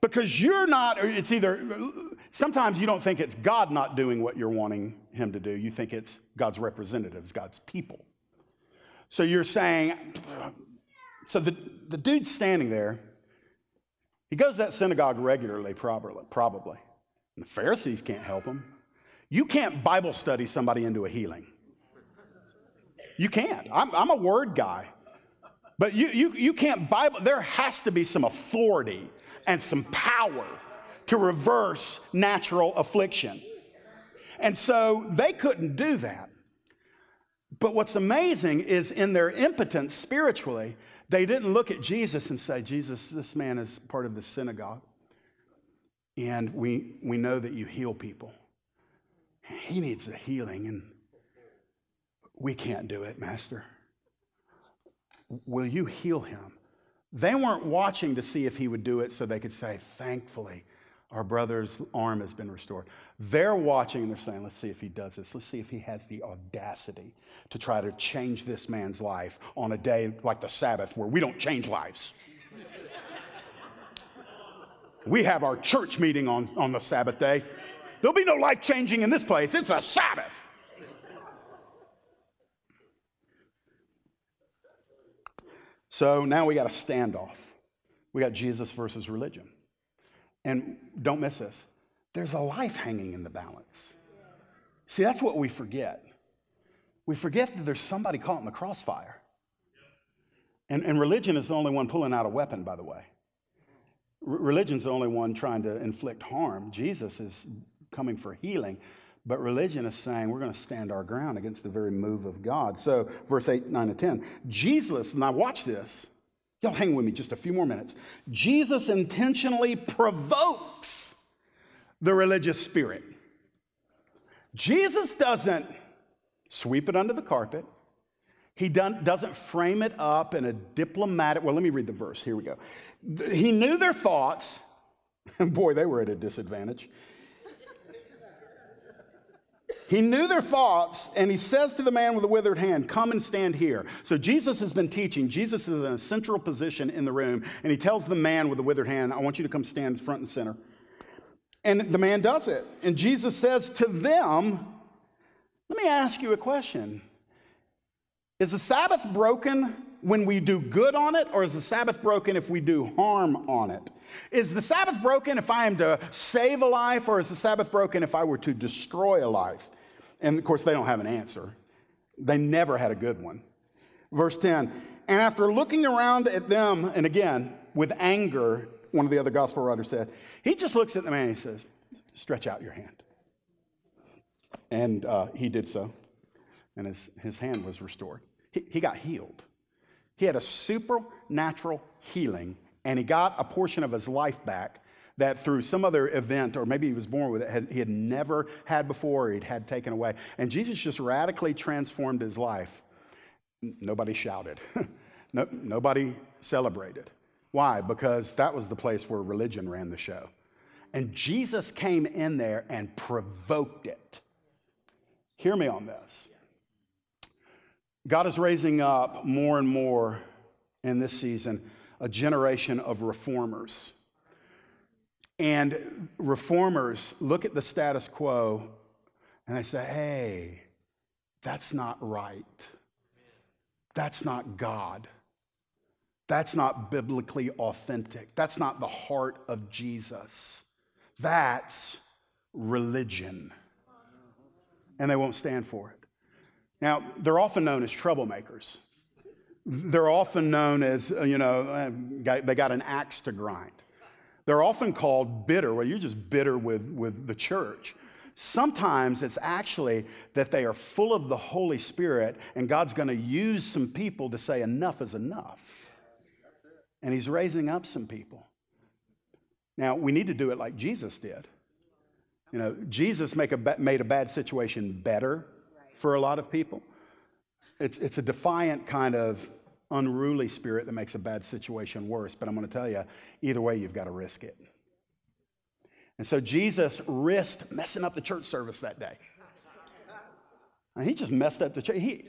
because you're not, it's either, sometimes you don't think it's God not doing what you're wanting Him to do. You think it's God's representatives, God's people. So you're saying, so the, the dude's standing there he goes to that synagogue regularly, probably. probably. And the Pharisees can't help him. You can't Bible study somebody into a healing. You can't. I'm, I'm a word guy. But you, you, you can't Bible, there has to be some authority and some power to reverse natural affliction. And so they couldn't do that. But what's amazing is in their impotence spiritually, they didn't look at Jesus and say, Jesus, this man is part of the synagogue. And we, we know that you heal people. He needs a healing, and we can't do it, Master. Will you heal him? They weren't watching to see if he would do it so they could say, Thankfully, our brother's arm has been restored. They're watching and they're saying, let's see if he does this. Let's see if he has the audacity to try to change this man's life on a day like the Sabbath where we don't change lives. [laughs] we have our church meeting on, on the Sabbath day. There'll be no life changing in this place. It's a Sabbath. So now we got a standoff. We got Jesus versus religion. And don't miss this there's a life hanging in the balance. See, that's what we forget. We forget that there's somebody caught in the crossfire. And, and religion is the only one pulling out a weapon, by the way. R- religion's the only one trying to inflict harm. Jesus is coming for healing. But religion is saying we're going to stand our ground against the very move of God. So, verse 8, 9, and 10. Jesus, now watch this. Y'all hang with me just a few more minutes. Jesus intentionally provokes the religious spirit. Jesus doesn't sweep it under the carpet. He doesn't frame it up in a diplomatic, well, let me read the verse. Here we go. He knew their thoughts. [laughs] Boy, they were at a disadvantage. He knew their thoughts, and he says to the man with the withered hand, Come and stand here. So Jesus has been teaching. Jesus is in a central position in the room, and he tells the man with the withered hand, I want you to come stand front and center. And the man does it. And Jesus says to them, Let me ask you a question. Is the Sabbath broken when we do good on it, or is the Sabbath broken if we do harm on it? Is the Sabbath broken if I am to save a life, or is the Sabbath broken if I were to destroy a life? And of course, they don't have an answer. They never had a good one. Verse 10 And after looking around at them, and again, with anger, one of the other gospel writers said, he just looks at the man and he says, Stretch out your hand. And uh, he did so, and his, his hand was restored. He, he got healed. He had a supernatural healing, and he got a portion of his life back that through some other event, or maybe he was born with it, had, he had never had before, or he'd had taken away. And Jesus just radically transformed his life. Nobody shouted, [laughs] no, nobody celebrated. Why? Because that was the place where religion ran the show. And Jesus came in there and provoked it. Hear me on this. God is raising up more and more in this season a generation of reformers and reformers look at the status quo and they say, hey, that's not right. That's not God. That's not biblically authentic. That's not the heart of Jesus. That's religion. And they won't stand for it. Now, they're often known as troublemakers. They're often known as, you know, uh, they got an axe to grind. They're often called bitter. Well, you're just bitter with, with the church. Sometimes it's actually that they are full of the Holy Spirit, and God's going to use some people to say, enough is enough. And He's raising up some people. Now, we need to do it like Jesus did. You know, Jesus make a, made a bad situation better for a lot of people. It's, it's a defiant kind of unruly spirit that makes a bad situation worse. But I'm going to tell you, either way, you've got to risk it. And so Jesus risked messing up the church service that day. And he just messed up the church. He,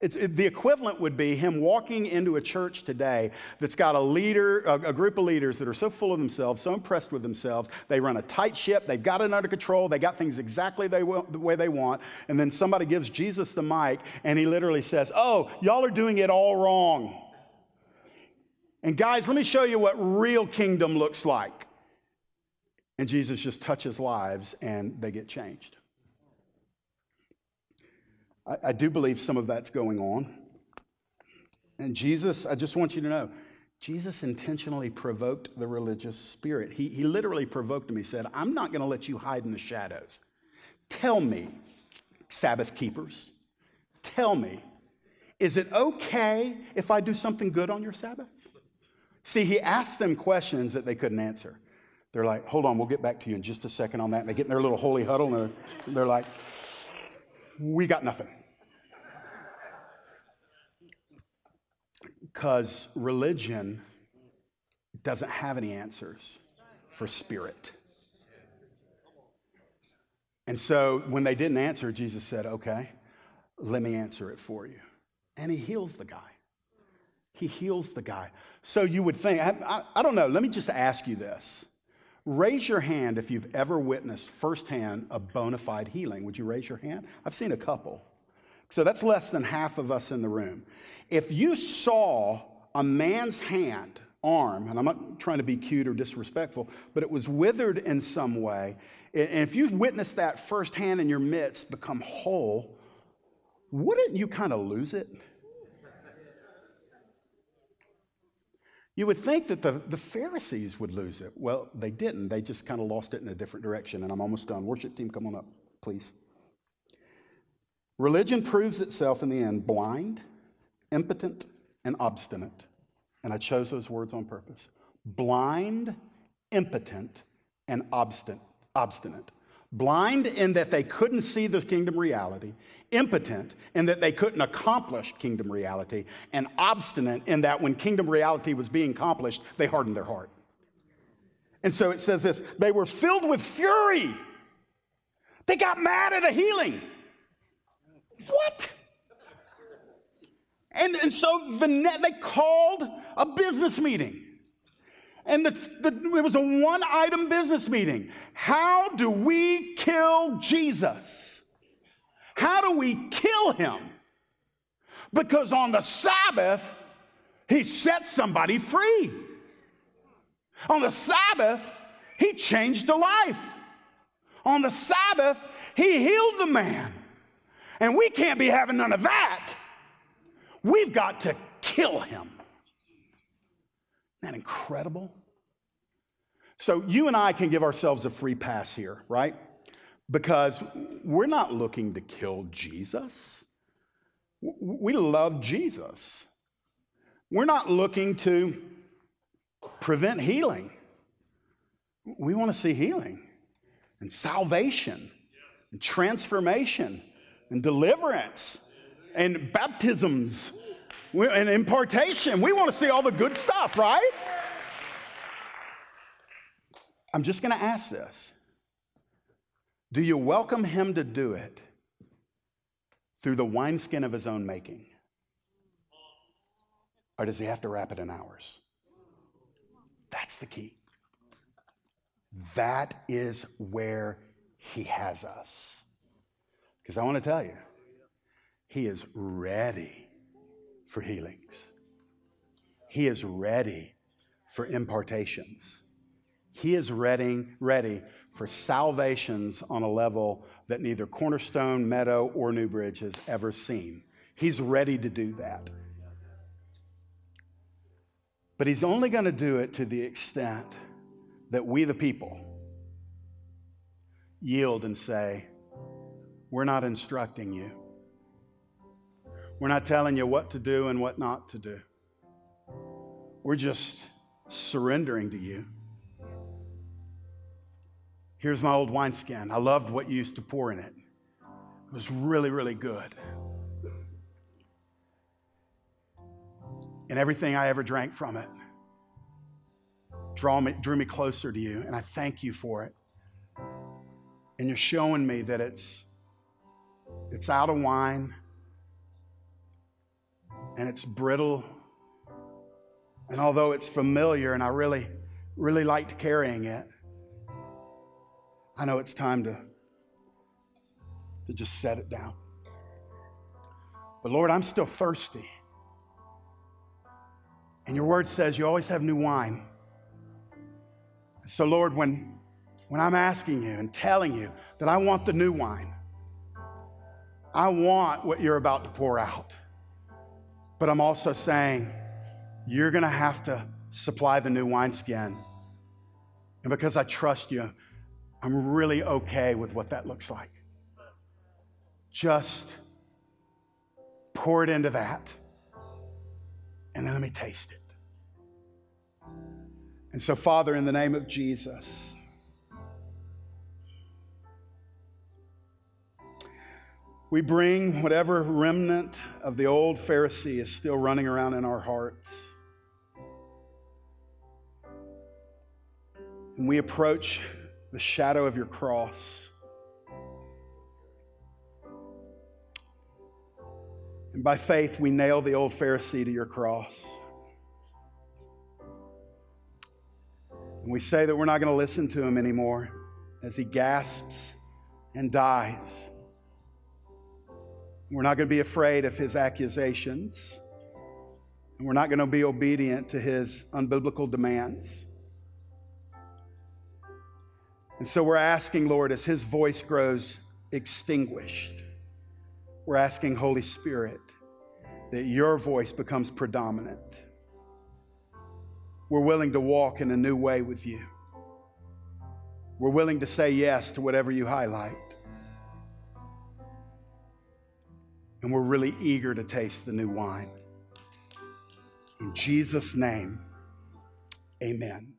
it's, it, the equivalent would be him walking into a church today that's got a leader, a, a, group of leaders that are so full of themselves, so impressed with themselves. They run a tight ship. They've got it under control. They got things exactly they the way they want. And then somebody gives Jesus the mic, and he literally says, "Oh, y'all are doing it all wrong." And guys, let me show you what real kingdom looks like. And Jesus just touches lives, and they get changed. I, I do believe some of that's going on. And Jesus, I just want you to know, Jesus intentionally provoked the religious spirit. He, he literally provoked him. He said, I'm not going to let you hide in the shadows. Tell me, Sabbath keepers, tell me, is it okay if I do something good on your Sabbath? See, he asked them questions that they couldn't answer. They're like, hold on, we'll get back to you in just a second on that. And they get in their little holy huddle and they're, they're like, we got nothing. Because religion doesn't have any answers for spirit. And so when they didn't answer, Jesus said, Okay, let me answer it for you. And he heals the guy. He heals the guy. So you would think, I, I, I, don't know, let me just ask you this. Raise your hand if you've ever witnessed firsthand a bona fide healing. Would you raise your hand? I've seen a couple. So that's less than half of us in the room. If you saw a man's hand, arm, and I'm not trying to be cute or disrespectful, but it was withered in some way, and if you've witnessed that firsthand in your midst become whole, wouldn't you kind of lose it? You would think that the, the Pharisees would lose it. Well, they didn't. They just kind of lost it in a different direction. And I'm almost done. Worship team, come on up, please. Religion proves itself in the end blind, impotent, and obstinate. And I chose those words on purpose blind, impotent, and obstinate. obstinate. Blind in that they couldn't see the kingdom reality, impotent in that they couldn't accomplish kingdom reality, and obstinate in that when kingdom reality was being accomplished, they hardened their heart. And so it says this they were filled with fury. They got mad at a healing. What? And, and so the, they called a business meeting. And the, the, it was a one item business meeting. How do we kill Jesus? How do we kill him? Because on the Sabbath, he set somebody free. On the Sabbath, he changed a life. On the Sabbath, he healed a man. And we can't be having none of that. We've got to kill him. Isn't that incredible? So you and I can give ourselves a free pass here, right? Because we're not looking to kill Jesus. We love Jesus. We're not looking to prevent healing. We want to see healing and salvation and transformation and deliverance and baptisms and impartation. We want to see all the good stuff, right? I'm just going to ask this Do you welcome him to do it through the wineskin of his own making? Or does he have to wrap it in ours? That's the key. That is where he has us. Because I want to tell you, he is ready for healings. He is ready for impartations. He is ready, ready for salvations on a level that neither Cornerstone, Meadow, or Newbridge has ever seen. He's ready to do that. But he's only going to do it to the extent that we, the people, yield and say, We're not instructing you. We're not telling you what to do and what not to do. We're just surrendering to you. Here's my old wineskin. I loved what you used to pour in it. It was really, really good. And everything I ever drank from it draw me, drew me closer to you, and I thank you for it. And you're showing me that it's, it's out of wine and it's brittle. And although it's familiar and I really, really liked carrying it, I know it's time to, to just set it down. But Lord, I'm still thirsty. And your word says you always have new wine. So, Lord, when, when I'm asking you and telling you that I want the new wine, I want what you're about to pour out. But I'm also saying, you're going to have to supply the new wineskin. And because I trust you, I'm really okay with what that looks like. Just pour it into that, and then let me taste it. And so, Father, in the name of Jesus, we bring whatever remnant of the old Pharisee is still running around in our hearts. And we approach the shadow of your cross. And by faith, we nail the old Pharisee to your cross. And we say that we're not going to listen to him anymore as he gasps and dies. We're not going to be afraid of his accusations. And we're not going to be obedient to his unbiblical demands. And so we're asking, Lord, as his voice grows extinguished, we're asking, Holy Spirit, that your voice becomes predominant. We're willing to walk in a new way with you. We're willing to say yes to whatever you highlight. And we're really eager to taste the new wine. In Jesus' name, amen.